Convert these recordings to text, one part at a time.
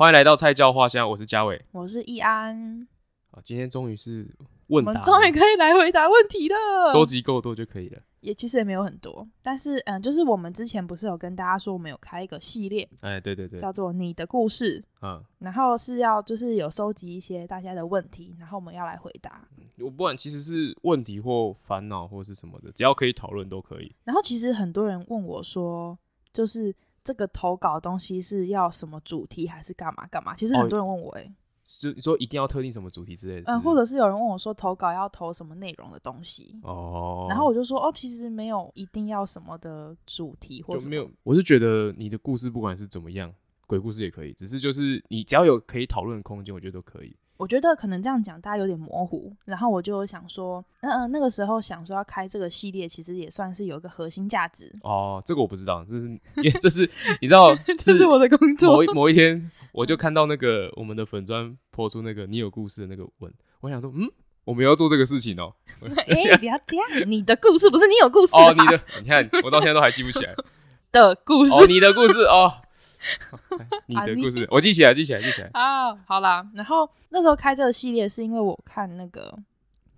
欢迎来到菜鸟话乡，我是嘉伟，我是易安。啊，今天终于是问答，终于可以来回答问题了。收集够多就可以了。也其实也没有很多，但是嗯，就是我们之前不是有跟大家说，我们有开一个系列，哎，对对对，叫做你的故事，嗯，然后是要就是有收集一些大家的问题，然后我们要来回答。我不管其实是问题或烦恼或是什么的，只要可以讨论都可以。然后其实很多人问我说，就是这个投稿东西是要什么主题还是干嘛干嘛？其实很多人问我、欸，哎、哦。就你说一定要特定什么主题之类的是是？嗯，或者是有人问我说投稿要投什么内容的东西哦，然后我就说哦，其实没有一定要什么的主题或者没有。我是觉得你的故事不管是怎么样，鬼故事也可以，只是就是你只要有可以讨论的空间，我觉得都可以。我觉得可能这样讲大家有点模糊，然后我就想说，嗯嗯，那个时候想说要开这个系列，其实也算是有一个核心价值哦。这个我不知道，这是因为这是你知道，这是我的工作。某一某一天，我就看到那个我们的粉专抛出那个你有故事的那个文，我想说，嗯，我们要做这个事情哦。哎、欸，不要这样，你的故事不是你有故事哦，你的，你看我到现在都还记不起来 的故事，哦，你的故事哦。你的故事，我记起来，记起来，记起来。啊，好啦。然后那时候开这个系列，是因为我看那个《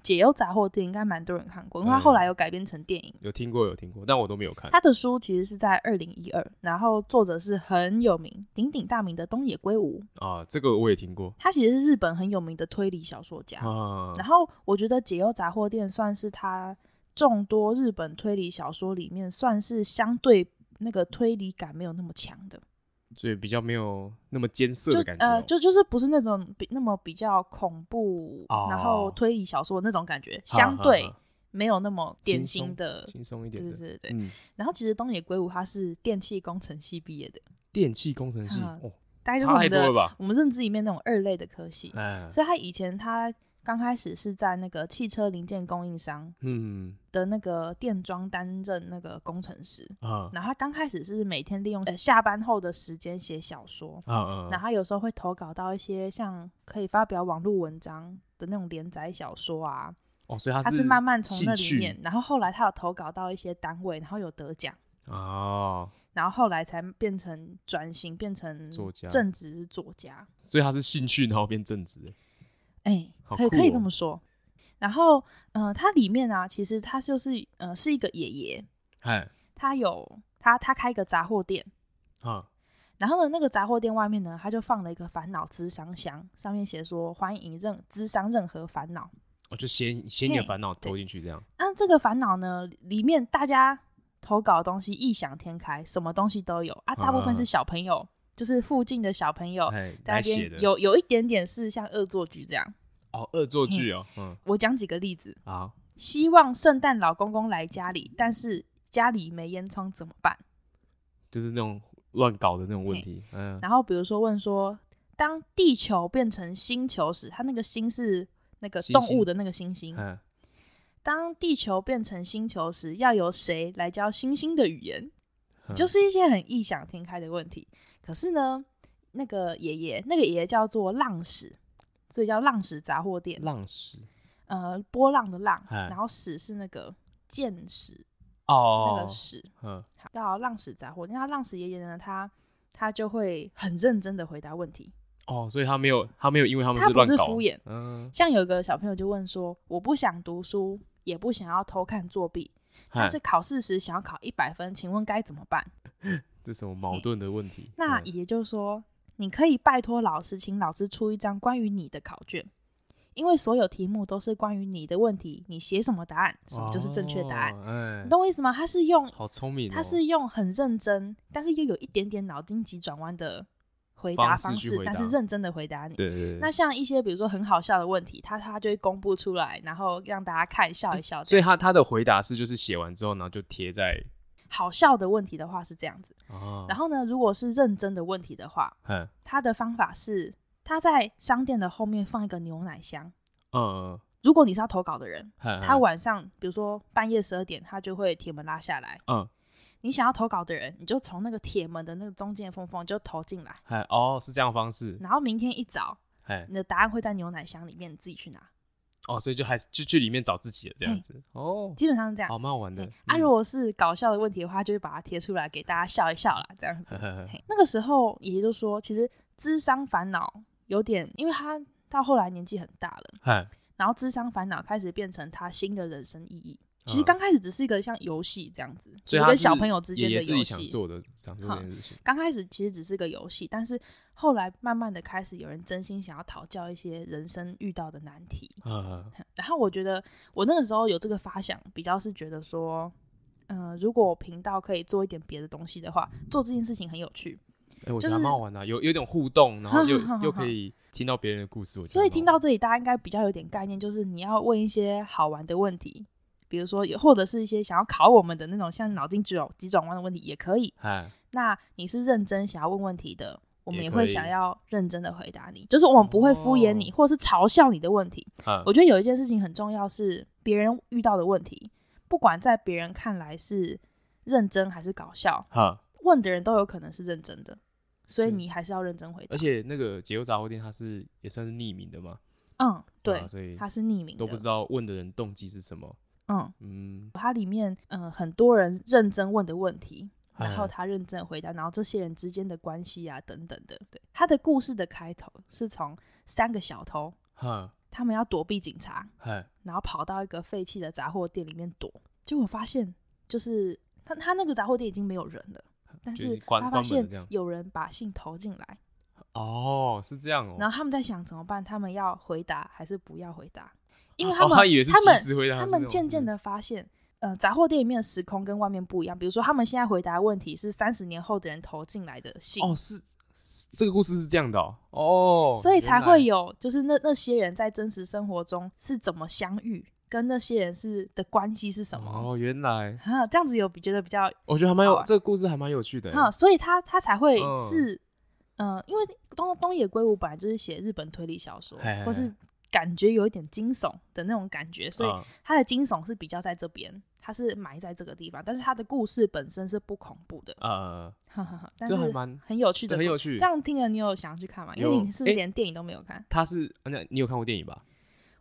解忧杂货店》，应该蛮多人看过，因为他后来有改编成电影。有听过，有听过，但我都没有看。他的书其实是在二零一二，然后作者是很有名、鼎鼎大名的东野圭吾啊，这个我也听过。他其实是日本很有名的推理小说家啊。然后我觉得《解忧杂货店》算是他众多日本推理小说里面，算是相对那个推理感没有那么强的。所以比较没有那么艰涩的感觉，呃，就就是不是那种比那么比较恐怖，哦，然后推理小说那种感觉，相对没有那么典型的轻松一点，对对对对。嗯，然后其实东野圭吾他是电气工程系毕业的，电气工程系哦，大概就是我们的我们认知里面那种二类的科系，哎，所以他以前他。刚开始是在那个汽车零件供应商，嗯，的那个电装担任那个工程师，啊，然后他刚开始是每天利用呃下班后的时间写小说，啊啊，然后他有时候会投稿到一些像可以发表网络文章的那种连载小说啊，哦，所以他是他是慢慢从那里面，然后后来他有投稿到一些单位，然后有得奖，哦，然后后来才变成转型变成作家，正职作家，所以他是兴趣然后变正职。哎、欸，可以、喔、可以这么说。然后，呃，它里面啊，其实它就是呃是一个爷爷，哎，他有他他开一个杂货店，啊，然后呢，那个杂货店外面呢，他就放了一个烦恼咨商箱，上面写说欢迎任咨商任何烦恼，哦，就先先你的烦恼投进去这样。那这个烦恼呢，里面大家投稿的东西异想天开，什么东西都有啊，大部分是小朋友。啊就是附近的小朋友在那边有有一点点是像恶作剧这样哦，恶作剧哦，嗯，我讲几个例子啊，希望圣诞老公公来家里，但是家里没烟囱怎么办？就是那种乱搞的那种问题，嗯。然后比如说问说，当地球变成星球时，它那个星是那个动物的那个星星，嗯。当地球变成星球时，要由谁来教星星的语言？就是一些很异想天开的问题。可是呢，那个爷爷，那个爷爷叫做浪矢，所以叫浪矢杂货店。浪矢，呃，波浪的浪，然后矢是那个箭矢哦，那个矢，嗯，叫浪矢杂货店。那浪矢爷爷呢，他他就会很认真的回答问题。哦，所以他没有，他没有，因为他们是他不是敷衍。嗯，像有个小朋友就问说：“我不想读书，也不想要偷看作弊，但是考试时想要考一百分，请问该怎么办？” 这什么矛盾的问题？那也就是说，嗯、你可以拜托老师，请老师出一张关于你的考卷，因为所有题目都是关于你的问题，你写什么答案，什么就是正确答案。你懂我意思吗？他是用好聪明、哦，他是用很认真，但是又有一点点脑筋急转弯的回答方式，但是认真的回答你。对对对。那像一些比如说很好笑的问题，他他就会公布出来，然后让大家看笑一笑。所以他他的回答是就是写完之后，然后就贴在。好笑的问题的话是这样子，哦、然后呢，如果是认真的问题的话，他的方法是他在商店的后面放一个牛奶箱。嗯，如果你是要投稿的人，他晚上比如说半夜十二点，他就会铁门拉下来。嗯，你想要投稿的人，你就从那个铁门的那个中间缝缝就投进来。哦，是这样的方式。然后明天一早，嘿你的答案会在牛奶箱里面，你自己去拿。哦，所以就还是就去里面找自己的这样子哦，基本上是这样，好蛮好玩的。啊，如果是搞笑的问题的话，就会把它贴出来给大家笑一笑啦，这样子。那个时候爷爷就说，其实智商烦恼有点，因为他到后来年纪很大了，嘿然后智商烦恼开始变成他新的人生意义。其实刚开始只是一个像游戏这样子，所以跟小朋友之间的游戏。爷爷想做的，想做的事情。刚开始其实只是个游戏，但是后来慢慢的开始有人真心想要讨教一些人生遇到的难题。嗯。然后我觉得我那个时候有这个发想，比较是觉得说，嗯、呃，如果我频道可以做一点别的东西的话，做这件事情很有趣。哎、欸，我觉得蛮好玩的，有有点互动，然后又 又可以听到别人的故事。所以听到这里，大家应该比较有点概念，就是你要问一些好玩的问题。比如说，或者是一些想要考我们的那种像脑筋急转急转弯的问题也可以。嘿那你是认真想要问问题的，我们也会想要认真的回答你，就是我们不会敷衍你，哦、或者是嘲笑你的问题。嘿我觉得有一件事情很重要，是别人遇到的问题，不管在别人看来是认真还是搞笑，问的人都有可能是认真的，所以你还是要认真回答。而且那个解忧杂货店，它是也算是匿名的吗？嗯，对，啊、所以它是匿名的，都不知道问的人动机是什么。嗯。嗯，它里面嗯、呃、很多人认真问的问题，然后他认真回答，然后这些人之间的关系啊等等的，对，他的故事的开头是从三个小偷，哈。他们要躲避警察，嘿。然后跑到一个废弃的杂货店里面躲，结果发现就是他他那个杂货店已经没有人了，但是他发现有人把信投进来，哦，是这样哦，然后他们在想怎么办，他们要回答还是不要回答？因为他们，他们，他们渐渐的发现，呃，杂货店里面的时空跟外面不一样。比如说，他们现在回答的问题是三十年后的人投进来的信。哦，是这个故事是这样的哦，哦，所以才会有，就是那那些人在真实生活中是怎么相遇，跟那些人是的关系是什么？哦，原来哈，这样子有比觉得比较，我觉得还蛮有这个故事还蛮有趣的哈，所以他他才会是，嗯、呃，因为东东野圭吾本来就是写日本推理小说，嘿嘿嘿或是。感觉有一点惊悚的那种感觉，所以它的惊悚是比较在这边，它是埋在这个地方，但是它的故事本身是不恐怖的，呃，但是蛮很有趣的，很有趣。这样听了，你有想要去看吗？因为你是不是连电影都没有看？他是，那你有看过电影吧？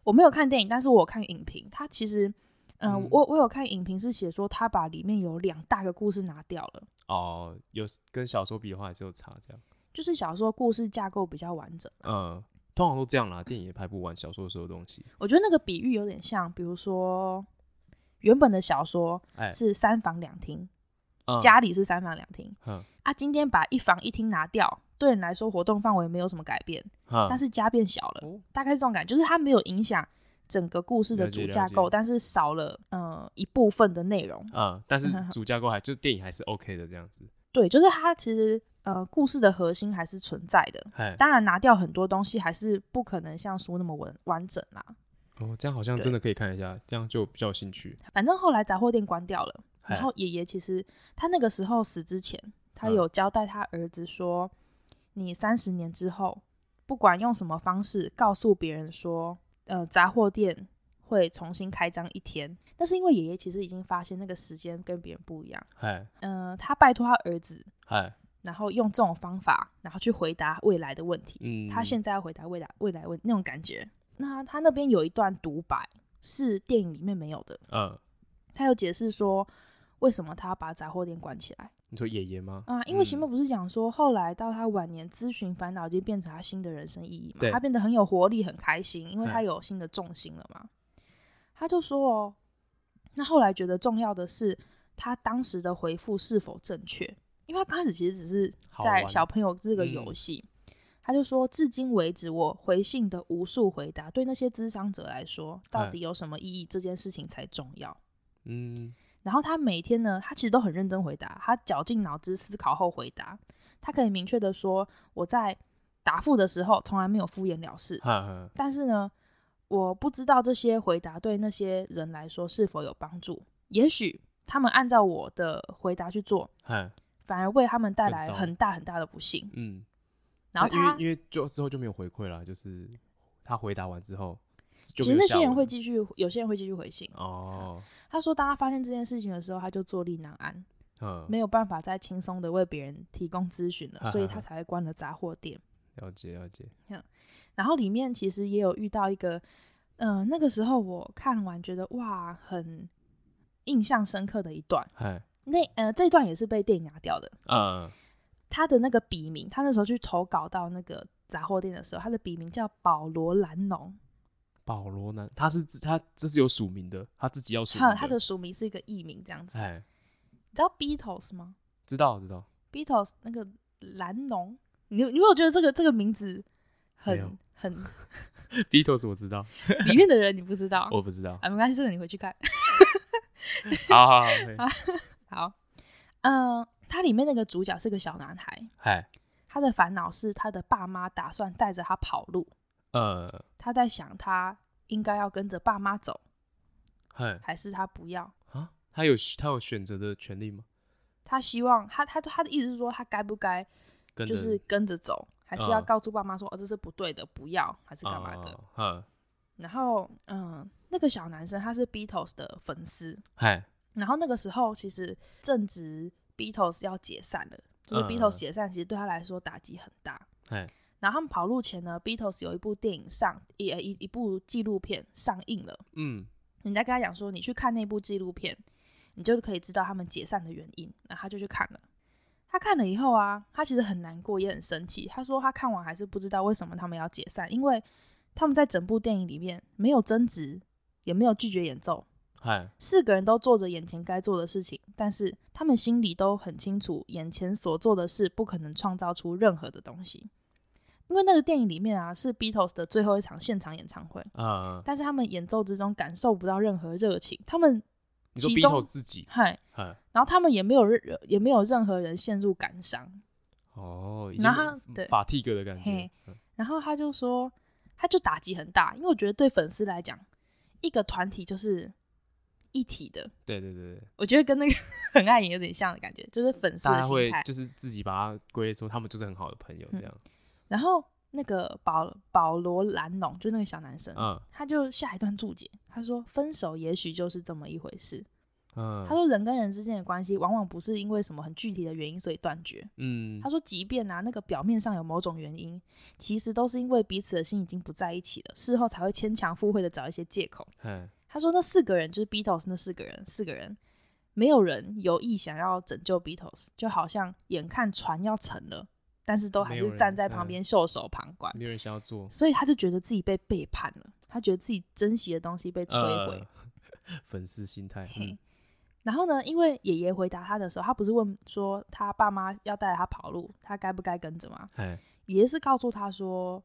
我没有看电影，但是我有看影评。他其实，嗯，我我有看影评，是写说他把里面有两大个故事拿掉了。哦，有跟小说比的话，还是有差，这样。就是小说故事架构比较完整，嗯。通常都这样啦，电影也拍不完小说的所有东西。我觉得那个比喻有点像，比如说原本的小说是三房两厅，欸、家里是三房两厅，嗯、啊，今天把一房一厅拿掉，对你来说活动范围没有什么改变，嗯、但是家变小了，哦、大概是这种感觉，就是它没有影响整个故事的主架构，但是少了呃一部分的内容，嗯，但是 主架构还就是电影还是 OK 的这样子。对，就是它其实。呃，故事的核心还是存在的。嘿当然拿掉很多东西，还是不可能像书那么完完整啦。哦，这样好像真的可以看一下，这样就比较有兴趣。反正后来杂货店关掉了，然后爷爷其实他那个时候死之前，他有交代他儿子说：“嗯、你三十年之后，不管用什么方式告诉别人说，呃，杂货店会重新开张一天。”但是因为爷爷其实已经发现那个时间跟别人不一样。嗯、呃，他拜托他儿子。然后用这种方法，然后去回答未来的问题。嗯，他现在要回答未来未来问那种感觉。那他那边有一段独白是电影里面没有的。嗯，他有解释说为什么他要把杂货店关起来。你说爷爷吗？啊，因为前面不是讲说，后来到他晚年咨询烦恼，就变成他新的人生意义嘛。对他变得很有活力，很开心，因为他有新的重心了嘛。嗯，他就说哦，那后来觉得重要的是他当时的回复是否正确。因为他刚开始其实只是在小朋友这个游戏，嗯、他就说，至今为止我回信的无数回答，对那些咨商者来说，到底有什么意义？这件事情才重要。嗯，然后他每天呢，他其实都很认真回答，他绞尽脑汁思考后回答，他可以明确的说，我在答复的时候从来没有敷衍了事。呵呵，但是呢，我不知道这些回答对那些人来说是否有帮助，也许他们按照我的回答去做。反而为他们带来很大很大的不幸。嗯，然后他因为因为就之后就没有回馈了，就是他回答完之后，其实那些人会继续，有些人会继续回信。哦，他说当他发现这件事情的时候，他就坐立难安，嗯，没有办法再轻松的为别人提供咨询了，所以他才会关了杂货店。了解了解。然后里面其实也有遇到一个，嗯，那个时候我看完觉得哇，很印象深刻的一段。那呃，这段也是被电影拿掉的。嗯，他的那个笔名，他那时候去投稿到那个杂货店的时候，他的笔名叫保罗兰农。保罗兰，他是他这是有署名的，他自己要署名。他他的署名是一个艺名这样子。哎，你知道 Beatles 吗？知道，知道。Beatles 那个兰农，你你有觉得这个这个名字很很？Beatles 我知道，里面的人你不知道，我不知道。啊，没关系，这个你回去看。好好好，好，嗯，他里面那个主角是个小男孩，嗨，他的烦恼是他的爸妈打算带着他跑路，呃，他在想他应该要跟着爸妈走，还是他不要啊？他有他有选择的权利吗？他希望他他他的意思是说他该不该就是跟着走，还是要告诉爸妈说哦，这是不对的，不要，还是干嘛的？嗯，然后嗯。那个小男生他是 Beatles 的粉丝，嗨，然后那个时候其实正值 Beatles 要解散了，就是 Beatles 解散，其实对他来说打击很大，嗨。然后他们跑路前呢，Beatles 有一部电影上，一一一部纪录片上映了，嗯，人家跟他讲说，你去看那部纪录片，你就可以知道他们解散的原因。然后他就去看了，他看了以后啊，他其实很难过，也很生气。他说他看完还是不知道为什么他们要解散，因为他们在整部电影里面没有争执。也没有拒绝演奏，四个人都做着眼前该做的事情，但是他们心里都很清楚，眼前所做的事不可能创造出任何的东西。因为那个电影里面啊，是 Beatles 的最后一场现场演唱会，嗯，但是他们演奏之中感受不到任何热情，他们其中自己，嗨，然后他们也没有任也没有任何人陷入感伤，哦，然后对。fatigue 的感觉，嘿，然后他就说，他就打击很大，因为我觉得对粉丝来讲。一个团体就是一体的，对对对对，我觉得跟那个 很爱你有点像的感觉，就是粉丝的心态，就是自己把它归类说他们就是很好的朋友这样。嗯、然后那个保保罗兰农，就那个小男生，嗯，他就下一段注解，他说分手也许就是这么一回事。嗯，他说人跟人之间的关系往往不是因为什么很具体的原因所以断绝。嗯，他说即便啊那个表面上有某种原因，其实都是因为彼此的心已经不在一起了，事后才会牵强附会的找一些借口。嗯，他说那四个人就是 Beatles 那四个人，四个人没有人有意想要拯救 Beatles，就好像眼看船要沉了，但是都还是站在旁边袖手旁观，没有人想要做，所以他就觉得自己被背叛了，他觉得自己珍惜的东西被摧毁，呃、粉丝心态。嗯然后呢，因为爷爷回答他的时候，他不是问说他爸妈要带着他跑路，他该不该跟着吗？嘿爷爷是告诉他说，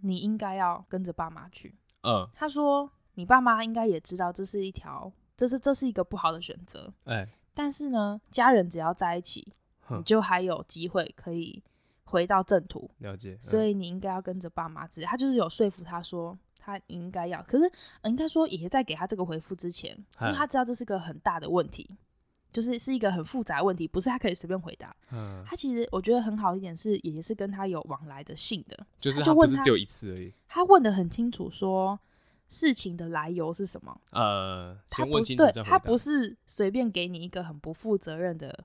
你应该要跟着爸妈去。嗯，他说你爸妈应该也知道这是一条，这是这是一个不好的选择。哎，但是呢，家人只要在一起，你就还有机会可以回到正途。了解，嗯、所以你应该要跟着爸妈。之类，他就是有说服他说。他应该要，可是应该说爷爷在给他这个回复之前，因为他知道这是个很大的问题，就是是一个很复杂的问题，不是他可以随便回答。嗯，他其实我觉得很好一点是，爷爷是跟他有往来的信的，就是他不是只有一次而已。他问的很清楚，说事情的来由是什么？呃，他不对，他不是随便给你一个很不负责任的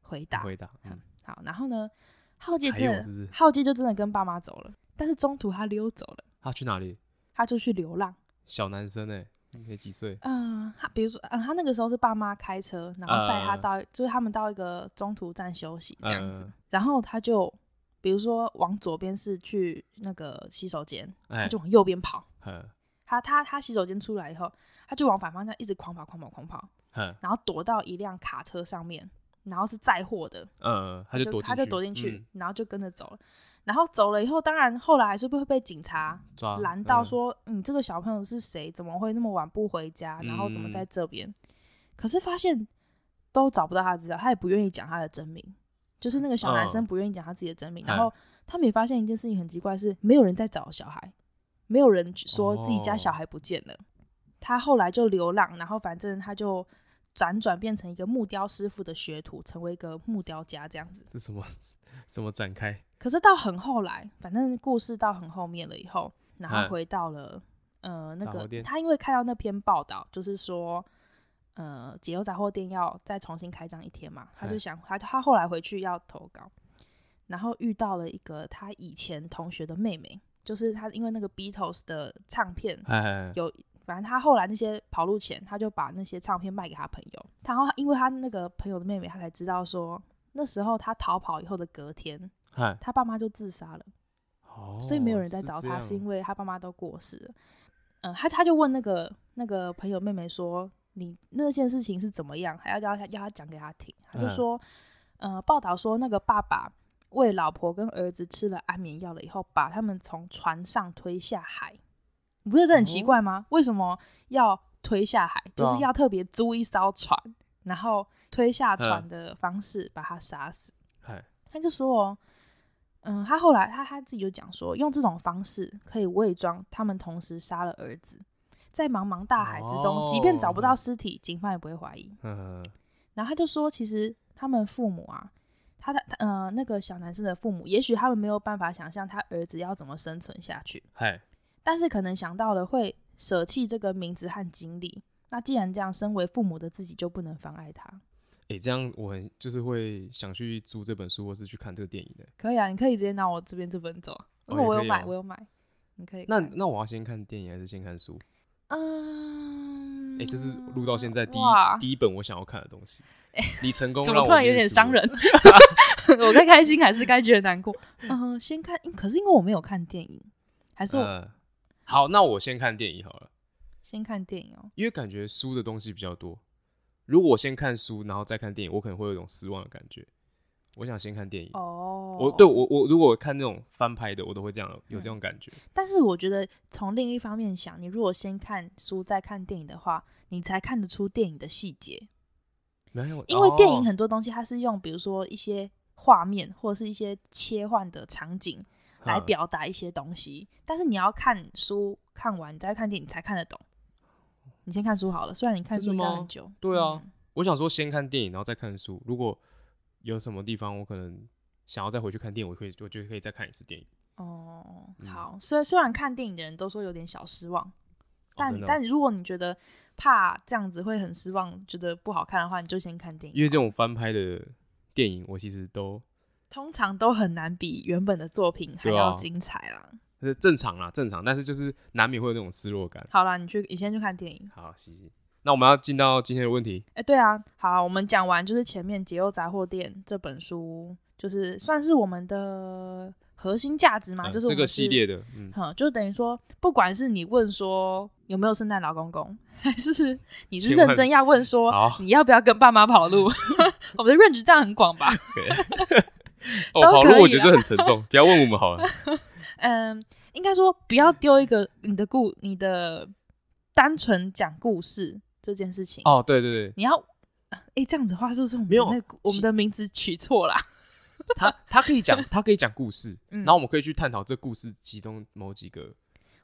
回答。回答，嗯，好，然后呢，浩介真的，浩介就真的跟爸妈走了，但是中途他溜走了。他去哪里？他就去流浪，小男生哎，没几岁。嗯，他比如说，嗯，他那个时候是爸妈开车，然后载他到，呃、就是他们到一个中途站休息这样子。呃、然后他就，比如说往左边是去那个洗手间，欸、他就往右边跑。呃、他他他洗手间出来以后，他就往反方向一直狂跑狂跑狂跑，呃、然后躲到一辆卡车上面，然后是载货的。嗯，他就躲他就躲进去，嗯、然后就跟着走了。然后走了以后，当然后来还是会被警察拦到，说：“你、这个小朋友是谁？怎么会那么晚不回家？然后怎么在这边？”嗯、可是发现都找不到他的资料，他也不愿意讲他的真名，就是那个小男生不愿意讲他自己的真名。嗯、然后他们也发现一件事情很奇怪是，是没有人在找小孩，没有人说自己家小孩不见了。哦、他后来就流浪，然后反正他就。辗转变成一个木雕师傅的学徒，成为一个木雕家这样子。这什么什么展开？可是到很后来，反正故事到很后面了以后，然后回到了、啊、呃那个他因为看到那篇报道，就是说呃解忧杂货店要再重新开张一天嘛，他就想他他后来回去要投稿，然后遇到了一个他以前同学的妹妹，就是他因为那个 Beatles 的唱片有。反正他后来那些跑路前，他就把那些唱片卖给他朋友。然后因为他那个朋友的妹妹，他才知道说那时候他逃跑以后的隔天，他爸妈就自杀了。哦，所以没有人在找他，是因为他爸妈都过世了。嗯，他他就问那个那个朋友妹妹说：“你那件事情是怎么样？还要叫他要他讲给他听。”他就说：“嗯、呃，报道说那个爸爸喂老婆跟儿子吃了安眠药了以后，把他们从船上推下海。你不觉得这很奇怪吗？哦、为什么要推下海？就是要特别租一艘船，然后推下船的方式把他杀死。嗯”他就说：“哦。”嗯，他后来他他自己就讲说，用这种方式可以伪装他们同时杀了儿子，在茫茫大海之中，哦、即便找不到尸体，警方也不会怀疑。嗯，然后他就说，其实他们父母啊，他的呃那个小男生的父母，也许他们没有办法想象他儿子要怎么生存下去，嘿但是可能想到了会舍弃这个名字和经历。那既然这样，身为父母的自己就不能妨碍他。哎、欸，这样我很就是会想去租这本书，或是去看这个电影的。可以啊，你可以直接拿我这边这本走，因为我有买，我有买。你可以。那那我要先看电影还是先看书？嗯。哎、欸，这是录到现在第一第一本我想要看的东西。你成功 怎么突然有点伤人？我该开心还是该觉得难过？嗯、呃，先看，可是因为我没有看电影，还是我、呃、好，那我先看电影好了。先看电影哦，因为感觉书的东西比较多。如果我先看书，然后再看电影，我可能会有一种失望的感觉。我想先看电影。哦，我对我我如果看那种翻拍的，我都会这样有这种感觉。但是我觉得从另一方面想，你如果先看书再看电影的话，你才看得出电影的细节。没有，因为电影很多东西它是用比如说一些画面或者是一些切换的场景来表达一些东西，但是你要看书看完你再看电影才看得懂。你先看书好了，虽然你看书应该很久。对啊，嗯、我想说先看电影，然后再看书。如果有什么地方我可能想要再回去看电影，我可以，我觉得可以再看一次电影。哦，好。虽、然、虽然看电影的人都说有点小失望，但、哦、但如果你觉得怕这样子会很失望，觉得不好看的话，你就先看电影。因为这种翻拍的电影，我其实都通常都很难比原本的作品还要精彩啦。是正常啦，正常，但是就是难免会有那种失落感。好啦，你去，你先去看电影。好，谢谢。那我们要进到今天的问题。哎、欸，对啊，好，我们讲完就是前面《解忧杂货店》这本书，就是算是我们的核心价值嘛，嗯、就是是这个系列的，嗯，哼，就等于说，不管是你问说有没有圣诞老公公，还是你是认真要问说你要不要跟爸妈跑路，我们的 range 这样很广吧？哦，跑路我觉得很沉重，不要问我们好了。嗯，应该说不要丢一个你的故，你的单纯讲故事这件事情。哦，对对对，你要，哎、欸，这样子的话是不是我们的那个我们的名字取错啦？他他可以讲，他可以讲故事，嗯、然后我们可以去探讨这故事其中某几个，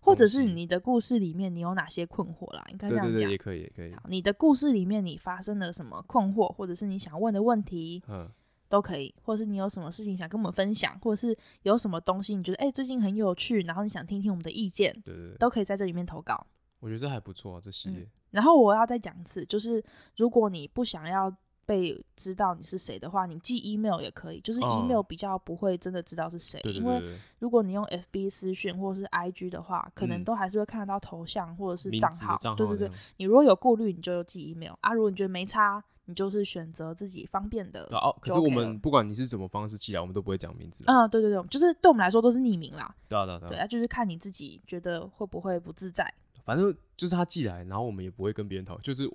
或者是你的故事里面你有哪些困惑啦？应该这样讲，对对对，也可以也可以。你的故事里面你发生了什么困惑，或者是你想问的问题？嗯。都可以，或者是你有什么事情想跟我们分享，或者是有什么东西你觉得哎、欸、最近很有趣，然后你想听听我们的意见，对对对，都可以在这里面投稿。我觉得这还不错啊，这系列、嗯。然后我要再讲一次，就是如果你不想要被知道你是谁的话，你寄 email 也可以，就是 email 比较不会真的知道是谁，嗯、因为如果你用 FB 私讯或者是 IG 的话，可能都还是会看得到头像或者是账号。号对对对，你如果有顾虑，你就寄 email 啊。如果你觉得没差。你就是选择自己方便的，OK。哦，可是我们不管你是什么方式寄来，我们都不会讲名字。嗯，对对对，就是对我们来说都是匿名啦。对啊对啊。对啊，就是看你自己觉得会不会不自在。反正就是他寄来，然后我们也不会跟别人讨，就是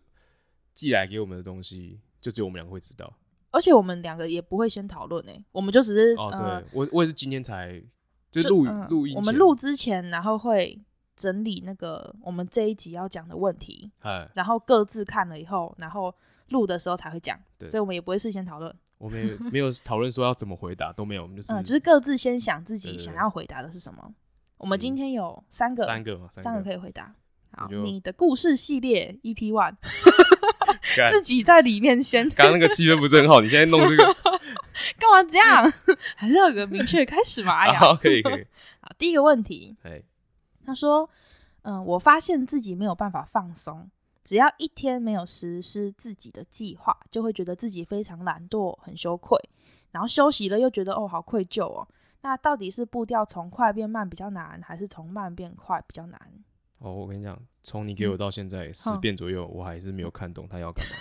寄来给我们的东西，就只有我们两个会知道。而且我们两个也不会先讨论诶，我们就只是哦，对我我也是今天才就录录音，我们录之前，然后会整理那个我们这一集要讲的问题，然后各自看了以后，然后。录的时候才会讲，对所以我们也不会事先讨论。我们也没有讨论说要怎么回答，都没有。我们就是，嗯，就是各自先想自己想要回答的是什么。我们今天有三个，三个嘛，三个，可以回答。好，你的故事系列 EP One，自己在里面先。刚刚那个气氛不是很好，你现在弄这个，干嘛这样？还是要有个明确开始嘛？哎呀，可以可以。好，第一个问题，嘿他说，嗯，我发现自己没有办法放松。只要一天没有实施自己的计划，就会觉得自己非常懒惰、很羞愧。然后休息了又觉得哦，好愧疚哦。那到底是步调从快变慢比较难，还是从慢变快比较难？哦，我跟你讲，从你给我到现在十遍左右，嗯、我还是没有看懂他要干嘛。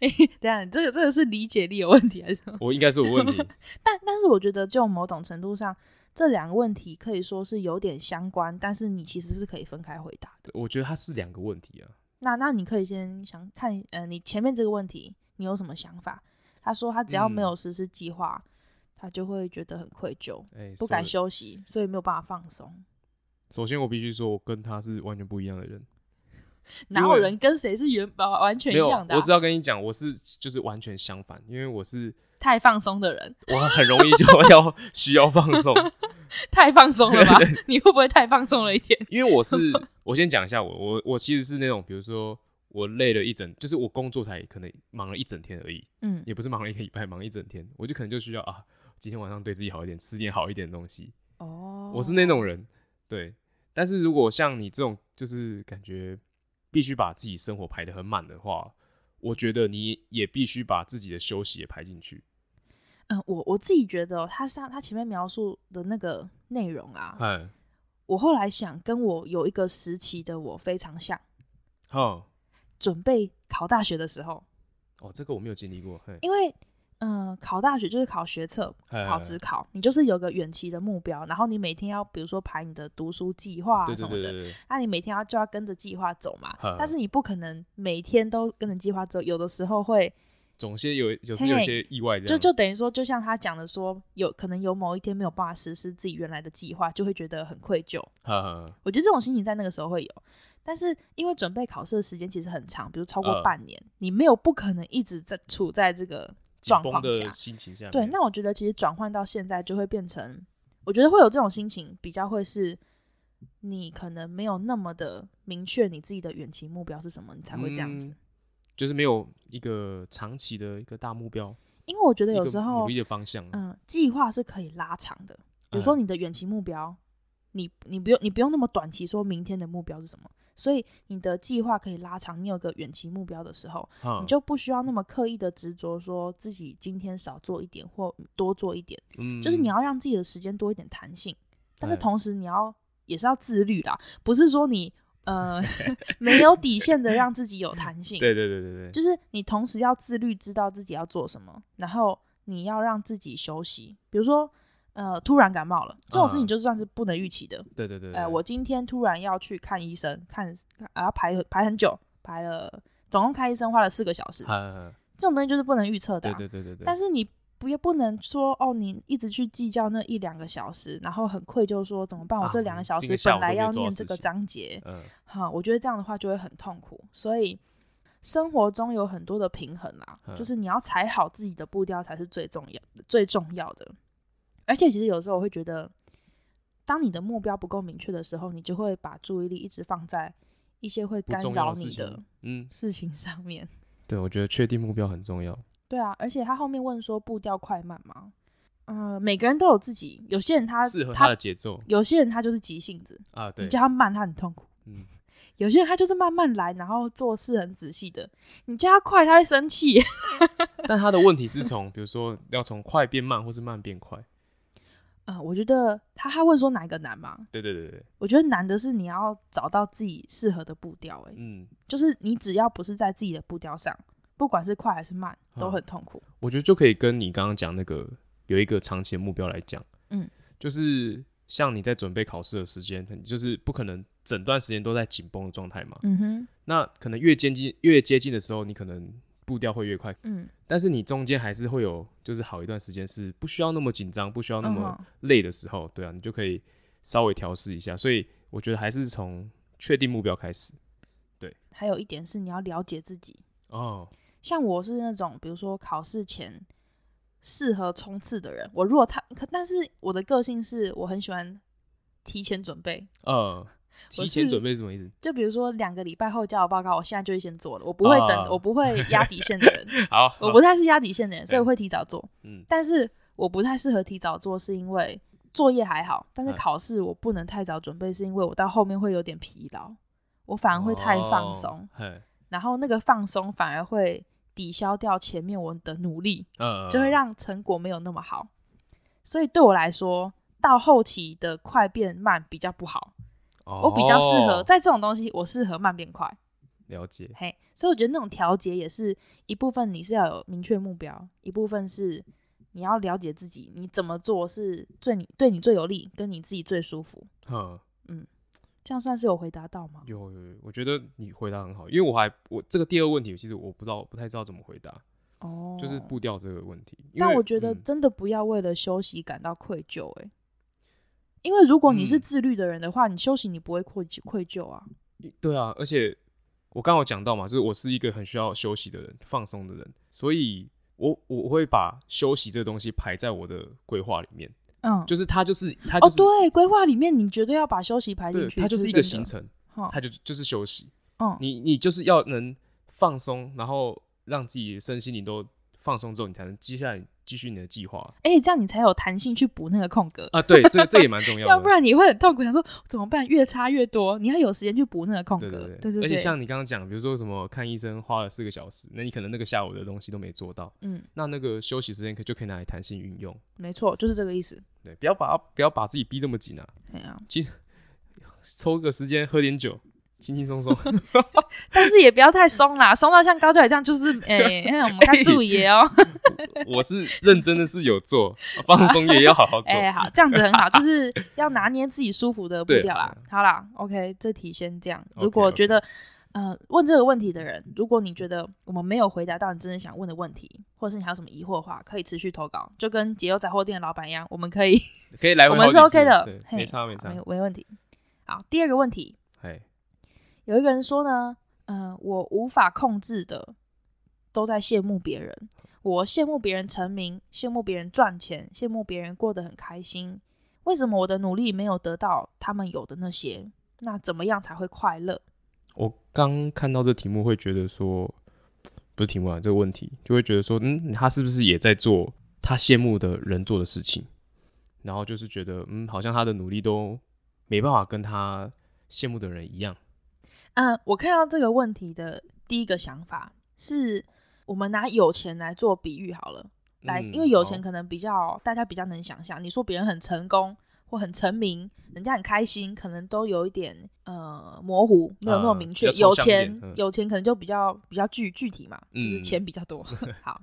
哎、欸，等下，你这个这个是理解力有问题还是什么？我应该是有问题。但但是我觉得，就某种程度上，这两个问题可以说是有点相关，但是你其实是可以分开回答的。我觉得它是两个问题啊。那那你可以先想看，呃，你前面这个问题你有什么想法？他说他只要没有实施计划，嗯、他就会觉得很愧疚，欸、不敢休息，所以没有办法放松。首先，我必须说，我跟他是完全不一样的人。哪有人跟谁是原本完全一样的、啊？我是要跟你讲，我是就是完全相反，因为我是太放松的人，我很容易就要 需要放松，太放松了吧？你会不会太放松了一点？因为我是，我先讲一下我，我我其实是那种，比如说。我累了一整，就是我工作才可能忙了一整天而已，嗯，也不是忙了一个礼拜，忙一整天，我就可能就需要啊，今天晚上对自己好一点，吃点好一点的东西。哦，我是那种人，对。但是如果像你这种，就是感觉必须把自己生活排得很满的话，我觉得你也必须把自己的休息也排进去。嗯，我我自己觉得他上他前面描述的那个内容啊，嗯，我后来想跟我有一个时期的我非常像，哦。准备考大学的时候，哦，这个我没有经历过。因为，嗯、呃，考大学就是考学测、考职考，你就是有个远期的目标，然后你每天要，比如说排你的读书计划啊什么的，那你每天要就要跟着计划走嘛。但是你不可能每天都跟着计划走，有的时候会总些有，有时有些意外的。就就等于说，就像他讲的说，有可能有某一天没有办法实施自己原来的计划，就会觉得很愧疚。我觉得这种心情在那个时候会有。但是因为准备考试的时间其实很长，比如超过半年，呃、你没有不可能一直在处在这个状况下。心情下对，那我觉得其实转换到现在就会变成，我觉得会有这种心情，比较会是你可能没有那么的明确你自己的远期目标是什么，你才会这样子。嗯、就是没有一个长期的一个大目标。因为我觉得有时候努力的方向，嗯，计划是可以拉长的。比如说你的远期目标，嗯、你你不用你不用那么短期，说明天的目标是什么。所以你的计划可以拉长，你有个远期目标的时候，嗯、你就不需要那么刻意的执着，说自己今天少做一点或多做一点。嗯，就是你要让自己的时间多一点弹性，但是同时你要也是要自律啦，不是说你呃 没有底线的让自己有弹性。对对对对对，就是你同时要自律，知道自己要做什么，然后你要让自己休息，比如说。呃，突然感冒了，这种事情就算是不能预期的。嗯、对对对，对。呃，我今天突然要去看医生，看啊排排很久，排了总共看医生花了四个小时。嗯、这种东西就是不能预测的、啊。对对对对对。但是你不也不能说哦，你一直去计较那一两个小时，然后很愧疚说怎么办？我这两个小时本来要念这个章节，嗯，好，我觉得这样的话就会很痛苦。所以生活中有很多的平衡啊，嗯、就是你要踩好自己的步调才是最重要，最重要的。而且其实有时候我会觉得，当你的目标不够明确的时候，你就会把注意力一直放在一些会干扰你的嗯事情上面。对，我觉得确定目标很重要。对啊，而且他后面问说步调快慢吗，嗯、呃，每个人都有自己，有些人他适合他的节奏，有些人他就是急性子啊，对，你叫他慢他很痛苦，嗯，有些人他就是慢慢来，然后做事很仔细的，你叫他快他会生气。但他的问题是从，比如说要从快变慢，或是慢变快。呃，我觉得他他问说哪一个难嘛？对对对对，我觉得难的是你要找到自己适合的步调，哎，嗯，就是你只要不是在自己的步调上，不管是快还是慢，都很痛苦。我觉得就可以跟你刚刚讲那个有一个长期的目标来讲，嗯，就是像你在准备考试的时间，就是不可能整段时间都在紧绷的状态嘛，嗯哼，那可能越接近越接近的时候，你可能。步调会越快，嗯，但是你中间还是会有，就是好一段时间是不需要那么紧张，不需要那么累的时候，对啊，你就可以稍微调试一下。所以我觉得还是从确定目标开始。对，还有一点是你要了解自己哦。像我是那种，比如说考试前适合冲刺的人，我如果他，但是我的个性是我很喜欢提前准备，嗯。提前准备什么意思？就比如说两个礼拜后交我报告，我现在就会先做了，我不会等，哦、我不会压底线的人。好，我不太是压底线的人，所以我会提早做。嗯，但是我不太适合提早做，是因为作业还好，但是考试我不能太早准备，是因为我到后面会有点疲劳，我反而会太放松，哦、然后那个放松反而会抵消掉前面我的努力，嗯，就会让成果没有那么好。所以对我来说，到后期的快变慢比较不好。我比较适合在这种东西，我适合慢变快。了解。嘿，所以我觉得那种调节也是一部分，你是要有明确目标，一部分是你要了解自己，你怎么做是最你对你最有利，跟你自己最舒服。嗯嗯，这样算是有回答到吗？有有有，我觉得你回答很好，因为我还我这个第二个问题，其实我不知道，不太知道怎么回答。哦，就是步调这个问题。但我觉得真的不要为了休息感到愧疚，欸，哎、嗯，因为如果你是自律的人的话，嗯、你休息你不会愧愧疚啊。对啊，而且我刚刚有讲到嘛，就是我是一个很需要休息的人，放松的人，所以我我会把休息这个东西排在我的规划里面。嗯，就是它就是它就是哦，对，规划里面你绝对要把休息排进去，它就是一个行程，它就就是休息。嗯，你你就是要能放松，然后。让自己身心灵都放松之后，你才能接下来继续你的计划。哎、欸，这样你才有弹性去补那个空格啊！对，这这也蛮重要的。要不然你会很痛苦，想说怎么办？越差越多，你要有时间去补那个空格。对对对，对对对，而且像你刚刚讲，比如说什么看医生花了四个小时，那你可能那个下午的东西都没做到。嗯，那那个休息时间可就可以拿来弹性运用。没错，就是这个意思。对，不要把不要把自己逼这么紧啊。对啊，其实抽个时间喝点酒。轻轻松松，但是也不要太松啦，松到像高教这样，就是 哎、欸，我们看注意哦。我是认真的，是有做放松也要好好做。哎、欸，好，这样子很好，就是要拿捏自己舒服的步调啦。好啦，OK，这题先这样。如果觉得 okay, okay. 呃问这个问题的人，如果你觉得我们没有回答到你真的想问的问题，或者是你还有什么疑惑的话，可以持续投稿，就跟解忧杂货店的老板一样，我们可以可以来，我们是 OK 的，没差没差，没没问题。好，第二个问题，有一个人说呢，嗯、我无法控制的都在羡慕别人，我羡慕别人成名，羡慕别人赚钱，羡慕别人过得很开心。为什么我的努力没有得到他们有的那些？那怎么样才会快乐？我刚看到这题目，会觉得说，不是题目啊，这个问题就会觉得说，嗯，他是不是也在做他羡慕的人做的事情？然后就是觉得，嗯，好像他的努力都没办法跟他羡慕的人一样。嗯，我看到这个问题的第一个想法是，我们拿有钱来做比喻好了，来，因为有钱可能比较大家比较能想象。你说别人很成功或很成名，人家很开心，可能都有一点呃模糊，没有那么明确。有钱有钱可能就比较比较具具体嘛，就是钱比较多。好，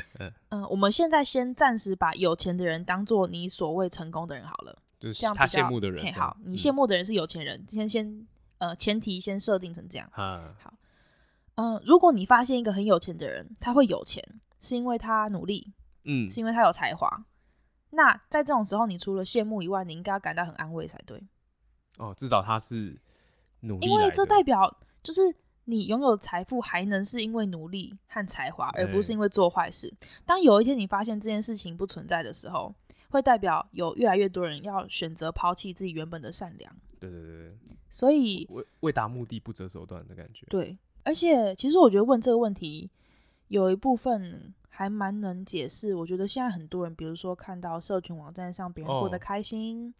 嗯，我们现在先暂时把有钱的人当做你所谓成功的人好了，就是他羡慕的人。好，你羡慕的人是有钱人，今天先。呃，前提先设定成这样。嗯好，呃，如果你发现一个很有钱的人，他会有钱，是因为他努力，嗯，是因为他有才华。那在这种时候，你除了羡慕以外，你应该要感到很安慰才对。哦，至少他是努力，因为这代表就是你拥有财富，还能是因为努力和才华，而不是因为做坏事。欸、当有一天你发现这件事情不存在的时候，会代表有越来越多人要选择抛弃自己原本的善良。所以为为达目的不择手段的感觉。对，而且其实我觉得问这个问题有一部分还蛮能解释。我觉得现在很多人，比如说看到社群网站上别人过得开心，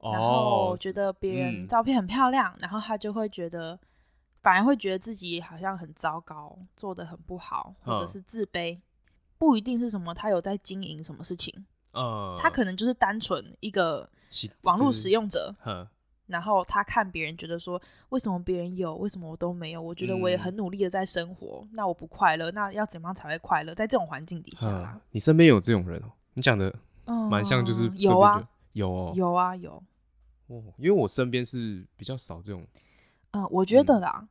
哦、然后觉得别人照片很漂亮，嗯、然后他就会觉得，反而会觉得自己好像很糟糕，做得很不好，或者是自卑。嗯、不一定是什么他有在经营什么事情，嗯、他可能就是单纯一个网络使用者。嗯然后他看别人，觉得说，为什么别人有，为什么我都没有？我觉得我也很努力的在生活，嗯、那我不快乐，那要怎么样才会快乐？在这种环境底下你身边有这种人哦？你讲的蛮像，就是、嗯、有啊，有哦，有啊，有。哦，因为我身边是比较少这种。嗯，我觉得啦，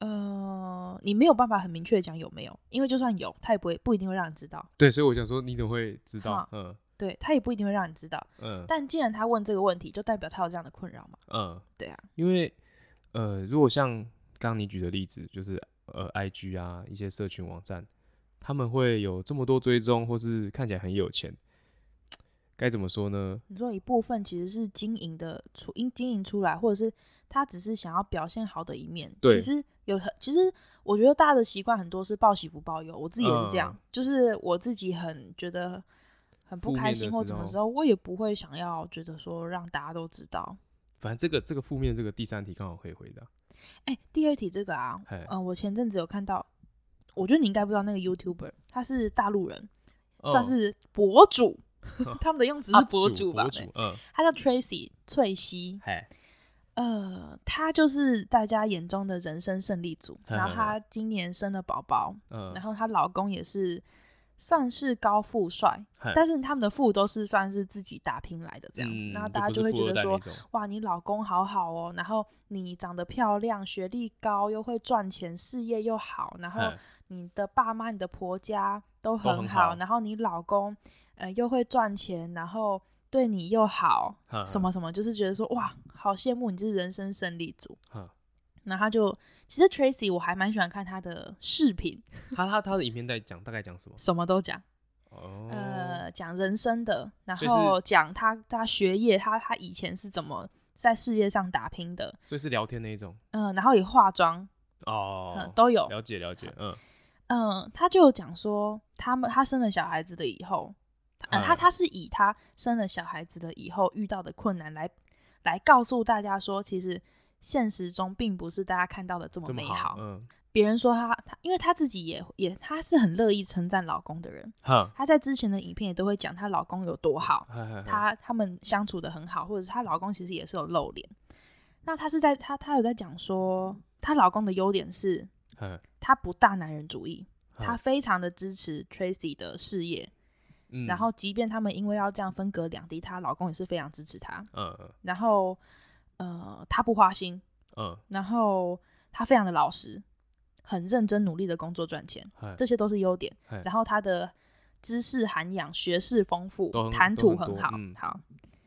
嗯、呃，你没有办法很明确的讲有没有，因为就算有，他也不会不一定会让你知道。对，所以我想说，你怎么会知道？嗯。嗯对，他也不一定会让你知道，嗯，但既然他问这个问题，就代表他有这样的困扰嘛，嗯，对啊，因为呃，如果像刚刚你举的例子，就是呃，IG 啊，一些社群网站，他们会有这么多追踪，或是看起来很有钱，该怎么说呢？你说一部分其实是经营的出，因经营出来，或者是他只是想要表现好的一面，对，其实有很，其实我觉得大家的习惯很多是报喜不报忧，我自己也是这样，嗯、就是我自己很觉得。很不开心或什么时候，我也不会想要觉得说让大家都知道。反正这个这个负面这个第三题刚好可以回答。哎、欸，第二题这个啊，嗯、呃，我前阵子有看到，我觉得你应该不知道那个 YouTuber，他是大陆人，哦、算是博主，他们的用词是博主吧？嗯，他叫 Tracy 翠西。嘿呃，他就是大家眼中的人生胜利组，然后他今年生了宝宝，嗯，然后她老公也是。算是高富帅，但是他们的富都是算是自己打拼来的这样子，然后、嗯、大家就会觉得说，哇，你老公好好哦，然后你长得漂亮，学历高，又会赚钱，事业又好，然后你的爸妈、你的婆家都很好，很好然后你老公呃又会赚钱，然后对你又好，什么什么，就是觉得说，哇，好羡慕你，就是人生胜利组。那他就其实 Tracy 我还蛮喜欢看他的视频，他他他的影片在讲大概讲什么？什么都讲，哦，呃，讲人生的，然后讲他他学业，他他以前是怎么在事业上打拼的，所以是聊天那一种，嗯、呃，然后也化妆哦、嗯，都有了解了解，嗯嗯，他就讲说他们他生了小孩子的以后，嗯，他他是以他生了小孩子的以后遇到的困难来来告诉大家说，其实。现实中并不是大家看到的这么美好。嗯，别人说他，他因为她自己也也，他是很乐意称赞老公的人。哈，他在之前的影片也都会讲她老公有多好，呵呵呵他他们相处的很好，或者是她老公其实也是有露脸。那她是在她她有在讲说，她老公的优点是，他不大男人主义，他非常的支持 Tracy 的事业。嗯，然后即便他们因为要这样分隔两地，她老公也是非常支持她。嗯，然后。呃，他不花心，嗯，然后他非常的老实，很认真努力的工作赚钱，这些都是优点。然后他的知识涵养、学识丰富、谈吐很好，嗯、好。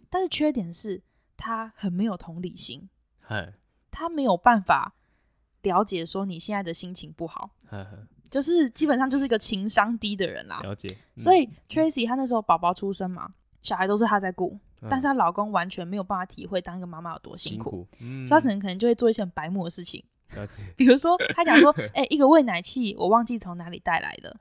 但是缺点是他很没有同理心，他没有办法了解说你现在的心情不好，就是基本上就是一个情商低的人啦。了解。嗯、所以 Tracy 他那时候宝宝出生嘛，小孩都是他在顾。但是她老公完全没有办法体会当一个妈妈有多辛苦，辛苦嗯、所以她可能可能就会做一些很白目的事情，比如说她讲说，哎、欸，一个喂奶器我忘记从哪里带来的，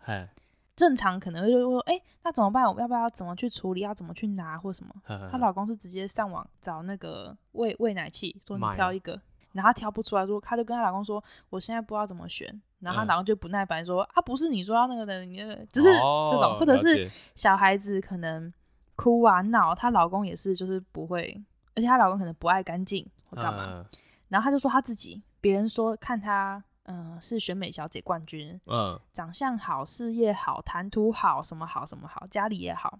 正常可能就会说，哎、欸，那怎么办？我要不要怎么去处理？要怎么去拿或什么？她老公是直接上网找那个喂喂奶器，说你挑一个，啊、然后挑不出来，说她就跟她老公说，我现在不知道怎么选，然后她老公就不耐烦说，啊，不是你说要那个的，你就是这种，哦、或者是小孩子可能。哭啊闹，她老公也是，就是不会，而且她老公可能不爱干净或干嘛，嗯、然后她就说她自己，别人说看她，嗯、呃，是选美小姐冠军，嗯，长相好，事业好，谈吐好，什么好什么好，家里也好。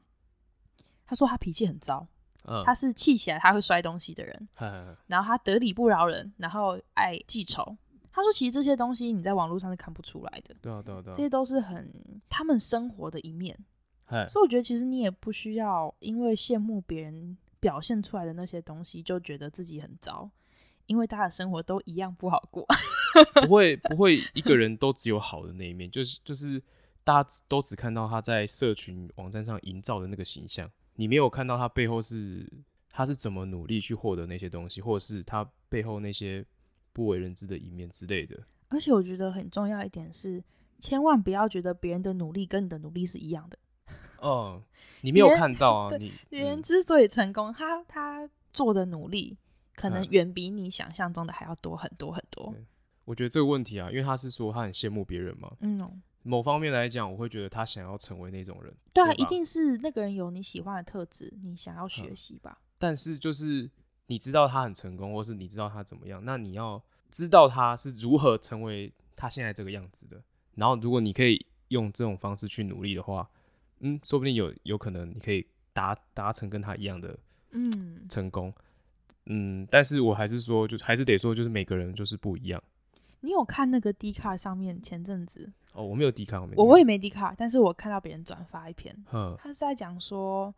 她说她脾气很糟，嗯，她是气起来她会摔东西的人，嗯、然后她得理不饶人，然后爱记仇。她说其实这些东西你在网络上是看不出来的，对啊对啊对啊，这些都是很他们生活的一面。所以我觉得，其实你也不需要因为羡慕别人表现出来的那些东西，就觉得自己很糟，因为大家的生活都一样不好过。不会，不会，一个人都只有好的那一面，就是就是大家都只看到他在社群网站上营造的那个形象，你没有看到他背后是他是怎么努力去获得那些东西，或者是他背后那些不为人知的一面之类的。而且我觉得很重要一点是，千万不要觉得别人的努力跟你的努力是一样的。哦，你没有看到啊？你别人之所以成功，他他做的努力可能远比你想象中的还要多很多很多。我觉得这个问题啊，因为他是说他很羡慕别人嘛。嗯，某方面来讲，我会觉得他想要成为那种人。对啊，一定是那个人有你喜欢的特质，你想要学习吧。但是就是你知道他很成功，或是你知道他怎么样，那你要知道他是如何成为他现在这个样子的。然后，如果你可以用这种方式去努力的话。嗯，说不定有有可能你可以达达成跟他一样的嗯成功嗯，嗯，但是我还是说，就还是得说，就是每个人就是不一样。你有看那个 D 卡上面前阵子哦，我没有 D 卡，我没我我也没 D 卡，但是我看到别人转发一篇，嗯他是在讲说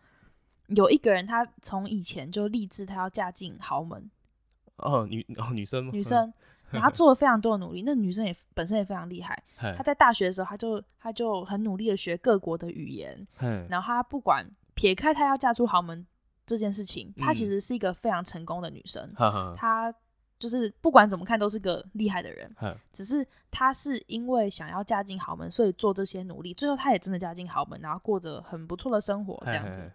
有一个人他从以前就立志他要嫁进豪门哦，女哦女生吗？女生。然后他做了非常多的努力，那女生也本身也非常厉害。她在大学的时候，她就她就很努力的学各国的语言。然后她不管撇开她要嫁出豪门这件事情，她其实是一个非常成功的女生。她就是不管怎么看都是个厉害的人。只是她是因为想要嫁进豪门，所以做这些努力，最后她也真的嫁进豪门，然后过着很不错的生活这样子。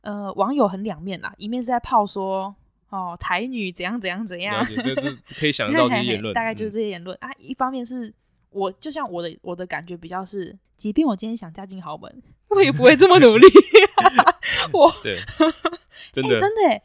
呃，网友很两面啦，一面是在泡说。哦，台女怎样怎样怎样，这这可以想到这些言论，大概就是这些言论、嗯、啊。一方面是我，就像我的我的感觉比较是，即便我今天想嫁进豪门，我也不会这么努力。我对，真的、欸、真的、欸，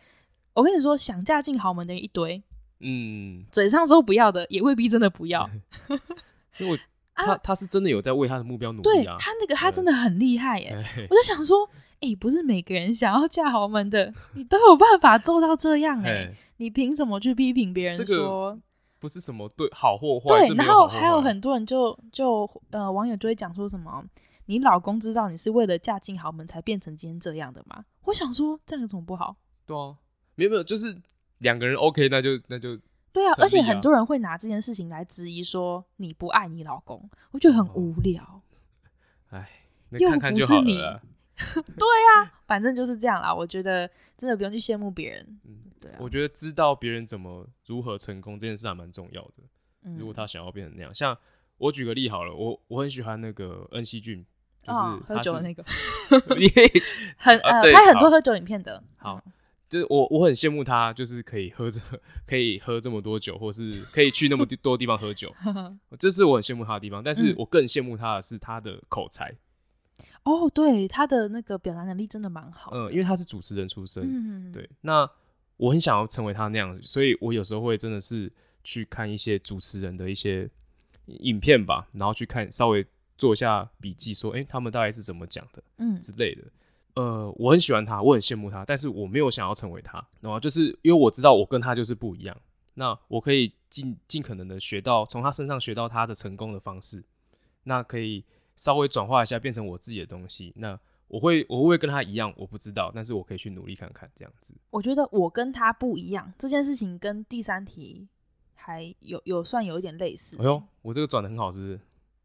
我跟你说，想嫁进豪门的一堆，嗯，嘴上说不要的，也未必真的不要。因为他、啊、他是真的有在为他的目标努力啊，他那个他真的很厉害耶。我就想说，哎、欸，不是每个人想要嫁豪门的，你都有办法做到这样哎，你凭什么去批评别人说？这个不是什么对好或坏，对，然后还有很多人就就呃网友就会讲说什么，你老公知道你是为了嫁进豪门才变成今天这样的吗？我想说这样有什么不好？对啊，没有没有，就是两个人 OK，那就那就对啊，而且很多人会拿这件事情来质疑说你不爱你老公，我觉得很无聊。哎、哦，又不是你，对啊，反正就是这样啦。我觉得真的不用去羡慕别人。嗯对啊，我觉得知道别人怎么如何成功这件事还蛮重要的。嗯，如果他想要变成那样，像我举个例好了，我我很喜欢那个恩熙俊，就是、哦、喝酒的那个，很呃、啊、拍很多喝酒影片的。好，就是我我很羡慕他，就是可以喝着 可以喝这么多酒，或是可以去那么多地方喝酒，这是我很羡慕他的地方。但是我更羡慕他的是他的口才。哦，对，他的那个表达能力真的蛮好。嗯，因为他是主持人出身。嗯，对，那。我很想要成为他那样，所以我有时候会真的是去看一些主持人的一些影片吧，然后去看稍微做一下笔记，说，哎、欸，他们大概是怎么讲的，嗯之类的。呃，我很喜欢他，我很羡慕他，但是我没有想要成为他，然后就是因为我知道我跟他就是不一样，那我可以尽尽可能的学到从他身上学到他的成功的方式，那可以稍微转化一下，变成我自己的东西，那。我会我会跟他一样，我不知道，但是我可以去努力看看这样子。我觉得我跟他不一样，这件事情跟第三题还有有算有一点类似。哎呦，我这个转的很好，是不是？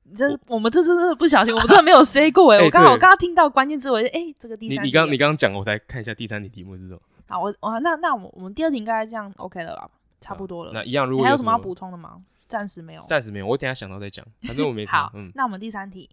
你这我，我们这次真的不小心，我们真的没有 say 过哎、欸。我刚好我刚刚听到关键字，我就哎、欸，这个第三题。你刚你刚刚讲，我再看一下第三题题目是什么。好，我我那那我们我们第二题应该这样 OK 了吧？差不多了。那一样，如果还有什么要补充的吗？暂时没有，暂时没有。我等一下想到再讲，反正我没 好，嗯，那我们第三题，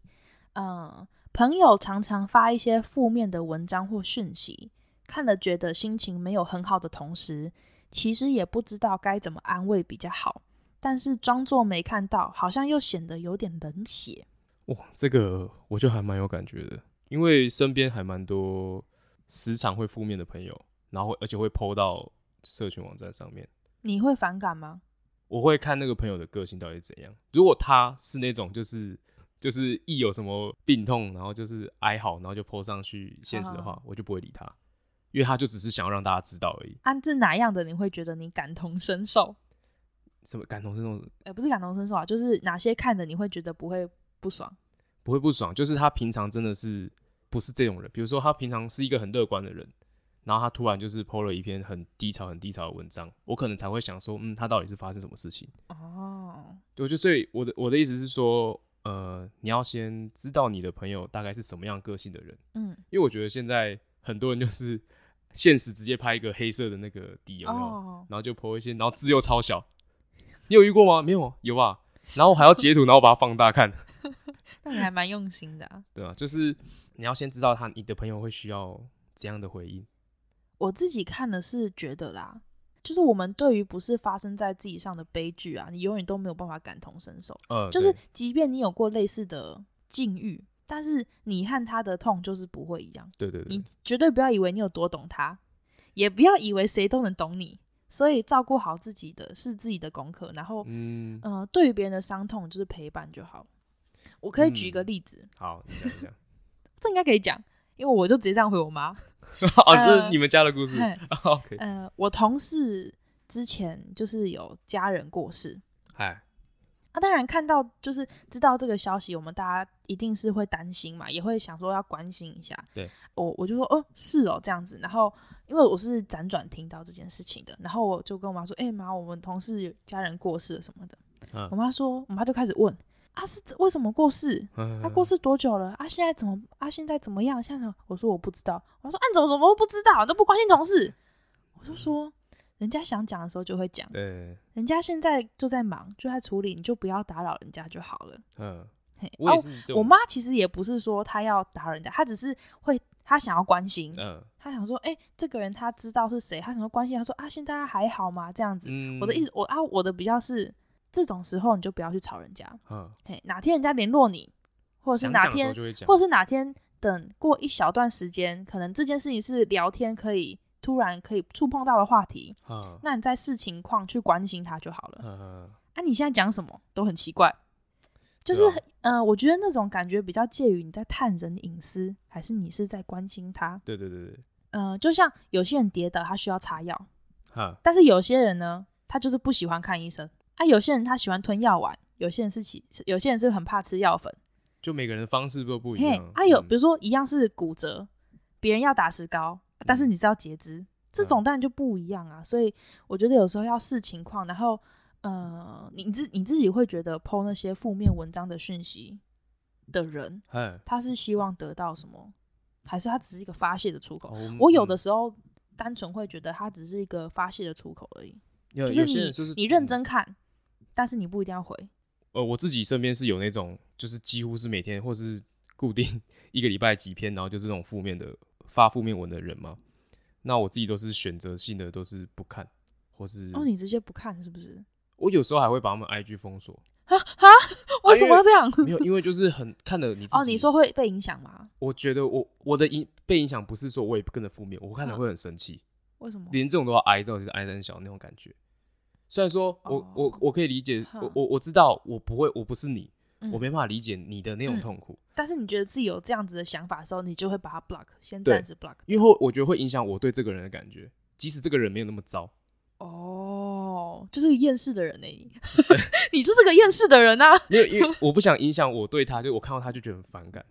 嗯。朋友常常发一些负面的文章或讯息，看了觉得心情没有很好的同时，其实也不知道该怎么安慰比较好。但是装作没看到，好像又显得有点冷血。哇，这个我就还蛮有感觉的，因为身边还蛮多时常会负面的朋友，然后而且会 po 到社群网站上面。你会反感吗？我会看那个朋友的个性到底怎样。如果他是那种就是。就是一有什么病痛，然后就是哀嚎，然后就 po 上去现实的话，我就不会理他，因为他就只是想要让大家知道而已。安置哪样的你会觉得你感同身受？什么感同身受？哎、欸，不是感同身受啊，就是哪些看的你会觉得不会不爽？不会不爽，就是他平常真的是不是这种人。比如说他平常是一个很乐观的人，然后他突然就是 po 了一篇很低潮、很低潮的文章，我可能才会想说，嗯，他到底是发生什么事情？哦，就就所以我的我的意思是说。呃，你要先知道你的朋友大概是什么样个性的人，嗯，因为我觉得现在很多人就是现实直接拍一个黑色的那个底，有没有？哦、然后就 po 一些，然后字又超小。你有遇过吗？没有，有吧？然后还要截图，然后把它放大看。那你还蛮用心的啊。对啊，就是你要先知道他，你的朋友会需要怎样的回应。我自己看的是觉得啦。就是我们对于不是发生在自己上的悲剧啊，你永远都没有办法感同身受。呃，就是即便你有过类似的境遇，但是你和他的痛就是不会一样。对对对，你绝对不要以为你有多懂他，也不要以为谁都能懂你。所以照顾好自己的是自己的功课，然后嗯呃，对于别人的伤痛就是陪伴就好。我可以举一个例子。嗯、好，你讲一讲。这应该可以讲。因为我就直接这样回我妈，哦，这是你们家的故事。呃、OK，呃，我同事之前就是有家人过世，嗨，啊，当然看到就是知道这个消息，我们大家一定是会担心嘛，也会想说要关心一下。对，我我就说哦，是哦，这样子。然后因为我是辗转听到这件事情的，然后我就跟我妈说，哎、欸、妈，我们同事有家人过世了什么的。嗯、我妈说，我妈就开始问。啊，是为什么过世？他、啊、过世多久了？啊，现在怎么？啊，现在怎么样？现在我说我不知道。我说，啊，你怎么怎么都不知道？都不关心同事？我就说，人家想讲的时候就会讲。对，人家现在就在忙，就在处理，你就不要打扰人家就好了。嗯，嘿，我我妈其实也不是说她要打扰人家，她只是会，她想要关心。嗯，她想说，哎、欸，这个人她知道是谁，她想说关心。她说啊，现在还好吗？这样子。嗯、我的意思，我啊，我的比较是。这种时候你就不要去吵人家。嗯，嘿，哪天人家联络你，或者是哪天，或者是哪天等过一小段时间，可能这件事情是聊天可以突然可以触碰到的话题，嗯、那你再视情况去关心他就好了。嗯嗯、啊，你现在讲什么都很奇怪，就是、啊、呃，我觉得那种感觉比较介于你在探人隐私，还是你是在关心他？对对对对，嗯、呃，就像有些人跌倒，他需要擦药，嗯、但是有些人呢，他就是不喜欢看医生。啊，有些人他喜欢吞药丸，有些人是起，有些人是很怕吃药粉，就每个人的方式都不一样。啊，有比如说一样是骨折，别人要打石膏，但是你是要截肢，嗯、这种当然就不一样啊。所以我觉得有时候要视情况，然后呃，你自你自己会觉得 po 那些负面文章的讯息的人，嘿他是希望得到什么，还是他只是一个发泄的出口？哦、我有的时候单纯会觉得他只是一个发泄的出口而已，有就是你就是你认真看。嗯但是你不一定要回。呃，我自己身边是有那种，就是几乎是每天或是固定一个礼拜几篇，然后就是那种负面的发负面文的人嘛。那我自己都是选择性的，都是不看，或是哦，你直接不看是不是？我有时候还会把他们 IG 封锁。哈 哈，为什么要这样？啊、没有，因为就是很看了你自己。哦，你说会被影响吗？我觉得我我的影被影响不是说我也跟着负面，我看了会很生气。为什么？连这种都要挨，到底是挨很小那种感觉。虽然说我、oh, 我我可以理解，我我我知道我不会，我不是你，嗯、我没办法理解你的那种痛苦、嗯。但是你觉得自己有这样子的想法的时候，你就会把它 block，先暂时 block。因为我觉得会影响我对这个人的感觉，即使这个人没有那么糟。哦，oh, 就是个厌世的人呢、欸，你就是个厌世的人啊！没有，因为我不想影响我对他，就我看到他就觉得很反感。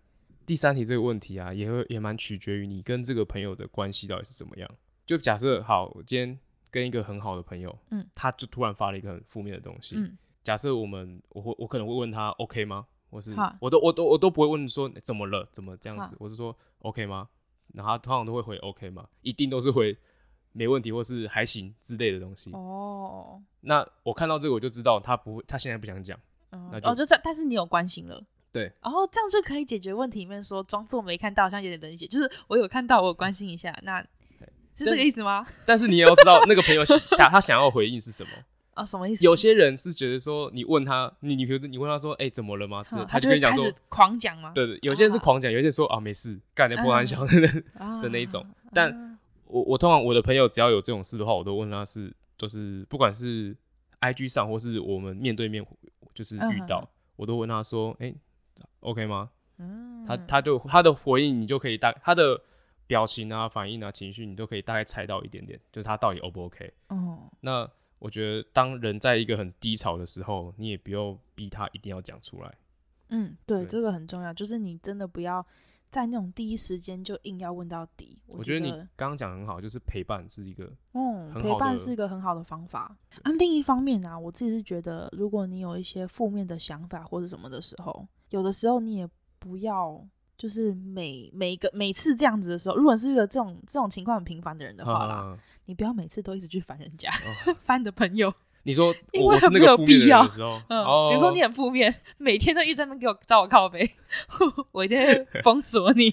第三题这个问题啊，也会也蛮取决于你跟这个朋友的关系到底是怎么样。就假设好，我今天。跟一个很好的朋友，嗯，他就突然发了一个很负面的东西。嗯，假设我们，我会，我可能会问他，OK 吗？我是，我都，我都，我都不会问说怎么了，怎么这样子？我是说，OK 吗？然后他通常都会回 OK 吗？一定都是回没问题或是还行之类的东西。哦，那我看到这个我就知道他不会，他现在不想讲。嗯、那哦，就是，但是你有关心了，对，然后这样就可以解决问题。里面说装作没看到，好像有点冷血，就是我有看到，我有关心一下。那是这个意思吗？但是你也要知道那个朋友想他想要回应是什么啊？什么意思？有些人是觉得说你问他，你你比如你问他说，哎，怎么了吗？他就跟你讲说狂讲吗？对对，有些人是狂讲，有些人说啊没事，干点破烂小的 的那一种。但我我通常我的朋友只要有这种事的话，我都问他是就是不管是 IG 上或是我们面对面就是遇到，我都问他说，哎，OK 吗？他他就他的回应你就可以大他的。表情啊、反应啊、情绪，你都可以大概猜到一点点，就是他到底 O 不 OK？哦，那我觉得，当人在一个很低潮的时候，你也不要逼他一定要讲出来。嗯，对，对这个很重要，就是你真的不要在那种第一时间就硬要问到底。我觉得，你刚刚讲很好，就是陪伴是一个，嗯，陪伴是一个很好的方法。对啊，另一方面呢、啊，我自己是觉得，如果你有一些负面的想法或者什么的时候，有的时候你也不要。就是每每个每次这样子的时候，如果是一个这种这种情况很频繁的人的话啦，啊、你不要每次都一直去烦人家，烦、哦、你的朋友。你说 因为很没有必要的时候，嗯，哦、比如说你很负面，每天都一直在那边给我找我靠背，我一定会封锁你。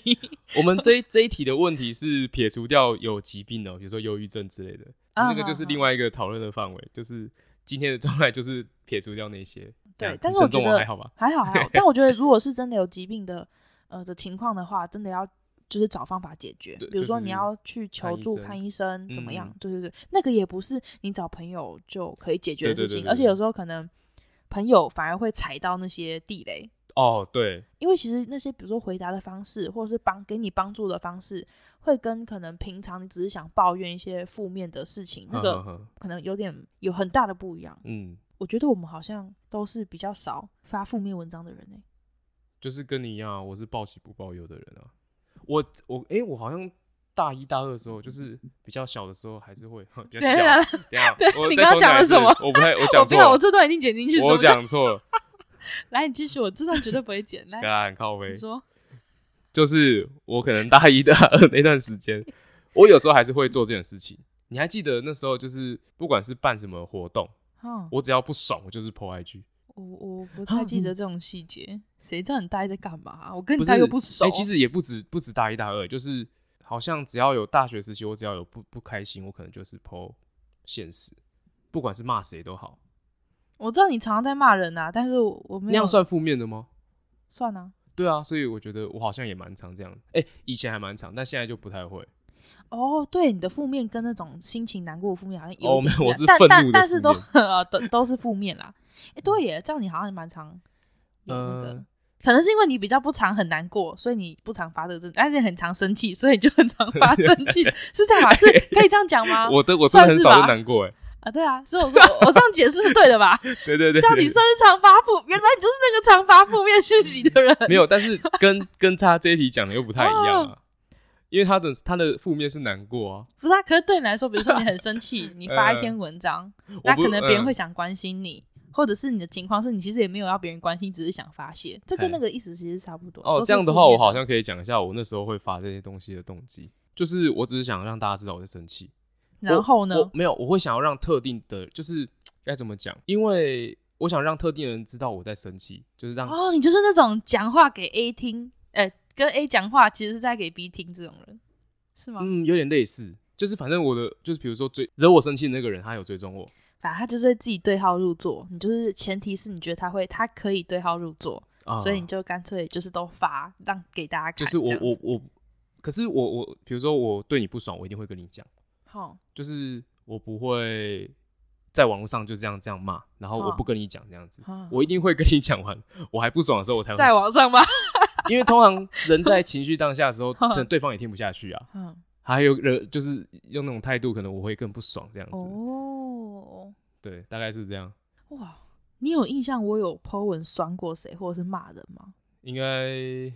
我们这一这一题的问题是撇除掉有疾病的，比如说忧郁症之类的，啊、那个就是另外一个讨论的范围。啊、就是今天的状态就是撇除掉那些。对，但是我觉得还好吧，还好还好。但我觉得如果是真的有疾病的。呃的情况的话，真的要就是找方法解决。比如说你要去求助看医生，怎么样？嗯、对对对，那个也不是你找朋友就可以解决的事情。而且有时候可能朋友反而会踩到那些地雷。哦，对。因为其实那些比如说回答的方式，或者是帮给你帮助的方式，会跟可能平常你只是想抱怨一些负面的事情，那个可能有点有很大的不一样。嗯，我觉得我们好像都是比较少发负面文章的人呢、欸。就是跟你一样，我是报喜不报忧的人啊。我我哎、欸，我好像大一大二的时候，就是比较小的时候，还是会 比较小。等下，你刚刚讲了什么？我 不太，我讲错了。我这段已经剪进去。我讲错了。来，你继续，我这段绝对不会剪。来，很靠背。你说，就是我可能大一大二那段时间，我有时候还是会做这件事情。你还记得那时候，就是不管是办什么活动，我只要不爽，我就是 po IG。我我不太记得这种细节，谁知道你大一在干嘛、啊？我跟你大又不熟。哎、欸，其实也不止不止大一大二，就是好像只要有大学时期，我只要有不不开心，我可能就是 po 现实，不管是骂谁都好。我知道你常常在骂人啊，但是我，我没有。那样算负面的吗？算啊。对啊，所以我觉得我好像也蛮常这样。哎、欸，以前还蛮常，但现在就不太会。哦，对，你的负面跟那种心情难过的负面好像有，哦，没有，我是但但但是都都都是负面啦。哎，对耶，这样你好像蛮常有那个，呃、可能是因为你比较不常很难过，所以你不常发这个症，但是你很常生气，所以你就很常发生气，是这样吧？是可以这样讲吗？我的我真的很少就难过哎。啊，对啊，所以我说我这样解释是对的吧？对对对，叫你生日常发负，原来你就是那个常发负面讯息的人。没有，但是跟跟他这一题讲的又不太一样啊，因为他的他的负面是难过啊。不是啊，可是对你来说，比如说你很生气，你发一篇文章，那可能别人会想关心你，或者是你的情况是你其实也没有要别人关心，只是想发泄，这跟那个意思其实差不多。哦，这样的话，我好像可以讲一下我那时候会发这些东西的动机，就是我只是想让大家知道我在生气。然后呢？没有，我会想要让特定的，就是 该怎么讲？因为我想让特定人知道我在生气，就是让哦，你就是那种讲话给 A 听，呃、欸，跟 A 讲话，其实是在给 B 听这种人，是吗？嗯，有点类似，就是反正我的就是比如说追惹我生气的那个人，他有追踪我，反正他就是会自己对号入座。你就是前提是你觉得他会，他可以对号入座，嗯、所以你就干脆就是都发让给大家看。就是我我我，可是我我比如说我对你不爽，我一定会跟你讲。好，就是我不会在网络上就这样这样骂，然后我不跟你讲这样子，我一定会跟你讲完，我还不爽的时候我才会在网上骂，因为通常人在情绪当下的时候，可能对方也听不下去啊，还有人就是用那种态度，可能我会更不爽这样子。哦，对，大概是这样。哇，你有印象我有 po 文酸过谁或者是骂人吗？应该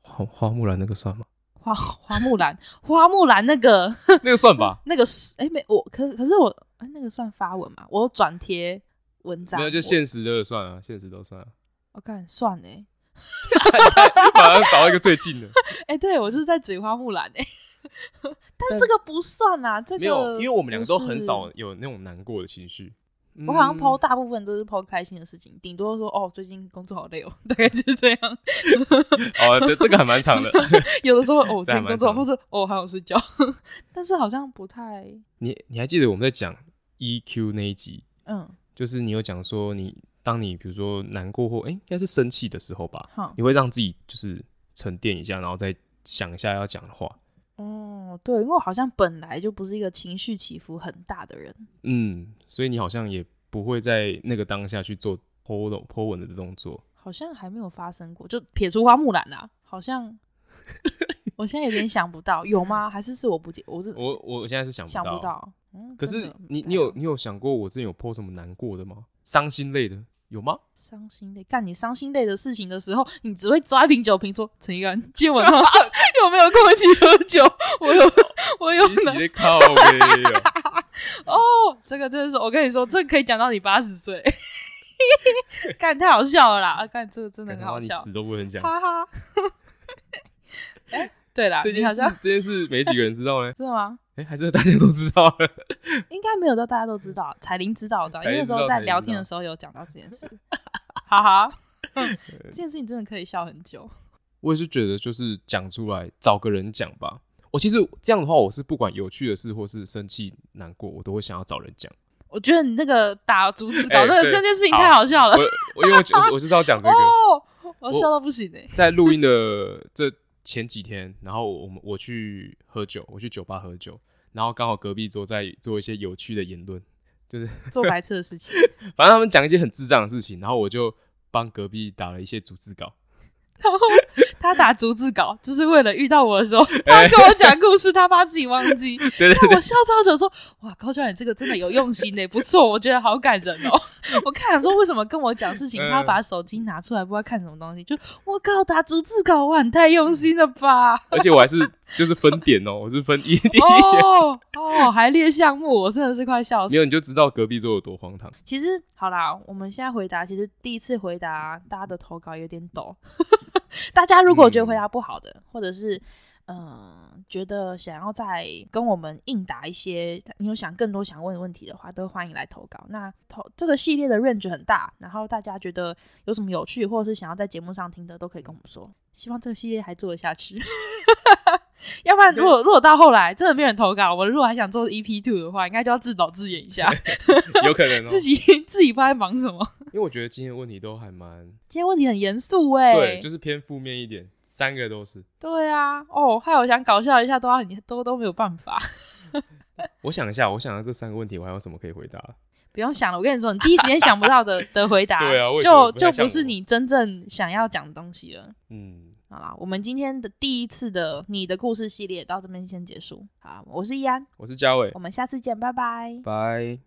花花木兰那个算吗？花 花木兰，花木兰那个 那个算吧，那个是哎、欸、没我可可是我哎、欸、那个算发文嘛？我转贴文章，没有就现实的算啊，现实都算啊。我看算哎，马上找到一个最近的。哎、欸，对我就是在嘴花木兰哎，但是这个不算啊，这个没有，因为我们两个都很少有那种难过的情绪。我好像 po 大部分都是 po 开心的事情，顶多说哦，最近工作好累哦，大概就是这样。哦，对，这个还蛮长的。有的时候哦，最近工作，或者哦，还有睡觉。但是好像不太。你你还记得我们在讲 EQ 那一集？嗯，就是你有讲说你，你当你比如说难过或哎，应该是生气的时候吧，嗯、你会让自己就是沉淀一下，然后再想一下要讲的话。哦，对，因为我好像本来就不是一个情绪起伏很大的人，嗯，所以你好像也不会在那个当下去做 po 的 po 文的动作，好像还没有发生过，就撇出花木兰啦，好像 我现在有点想不到，有吗？还是是我不记，我是我我现在是想不到，想不到，嗯，可是你你有你有想过我之前有 po 什么难过的吗？伤心类的？有吗？伤心泪，干你伤心泪的事情的时候，你只会抓一瓶酒瓶说：“陈一安，今天晚上有没有跟我一起喝酒？” 我有，我有。你靠 哦，这个真的是，我跟你说，这个可以讲到你八十岁。干太好笑了啦！干这个真的很好笑，你死都不能讲。哈哈。哎，对啦，这件事，这件事没几个人知道呢？真的吗？哎，还是大家都知道了？应该没有到大家都知道，彩玲知道的，因为那时候在聊天的时候有讲到这件事。哈哈，这件事情真的可以笑很久。我也是觉得，就是讲出来，找个人讲吧。我其实这样的话，我是不管有趣的事或是生气难过，我都会想要找人讲。我觉得你那个打竹子稿，那个这件事情太好笑了。我因为我我就是要讲这个，我笑到不行哎。在录音的这前几天，然后我们我去喝酒，我去酒吧喝酒，然后刚好隔壁桌在做一些有趣的言论。就是 做白痴的事情，反正他们讲一些很智障的事情，然后我就帮隔壁打了一些逐字稿。然后他打逐字稿，就是为了遇到我的时候，他跟我讲故事，他怕自己忘记。对对对，我笑超久，说：“哇，高教你这个真的有用心的，不错，我觉得好感人哦。”我看了说，为什么跟我讲事情，他把手机拿出来，不知道看什么东西，就我靠，打逐字稿，哇，你太用心了吧！而且我还是就是分点哦，我是分一点哦哦，还列项目，我真的是快笑死。没有，你就知道隔壁桌有多荒唐。其实好啦，我们现在回答，其实第一次回答大家的投稿有点抖。大家如果觉得回答不好的，嗯、或者是嗯、呃、觉得想要再跟我们应答一些，你有想更多想问的问题的话，都欢迎来投稿。那投这个系列的 range 很大，然后大家觉得有什么有趣，或者是想要在节目上听的，都可以跟我们说。希望这个系列还做得下去。要不然，如果如果到后来真的没人投稿，我们如果还想做 EP two 的话，应该就要自导自演一下。有可能哦，自己自己不知道在忙什么。因为我觉得今天的问题都还蛮……今天问题很严肃哎，对，就是偏负面一点，三个都是。对啊，哦，还有想搞笑一下，都要你都都没有办法。我想一下，我想到这三个问题，我还有什么可以回答？不用想了，我跟你说，你第一时间想不到的的回答，对啊，就就不是你真正想要讲的东西了。嗯，好啦，我们今天的第一次的你的故事系列到这边先结束。好，我是易安，我是嘉伟，我们下次见，拜拜，拜。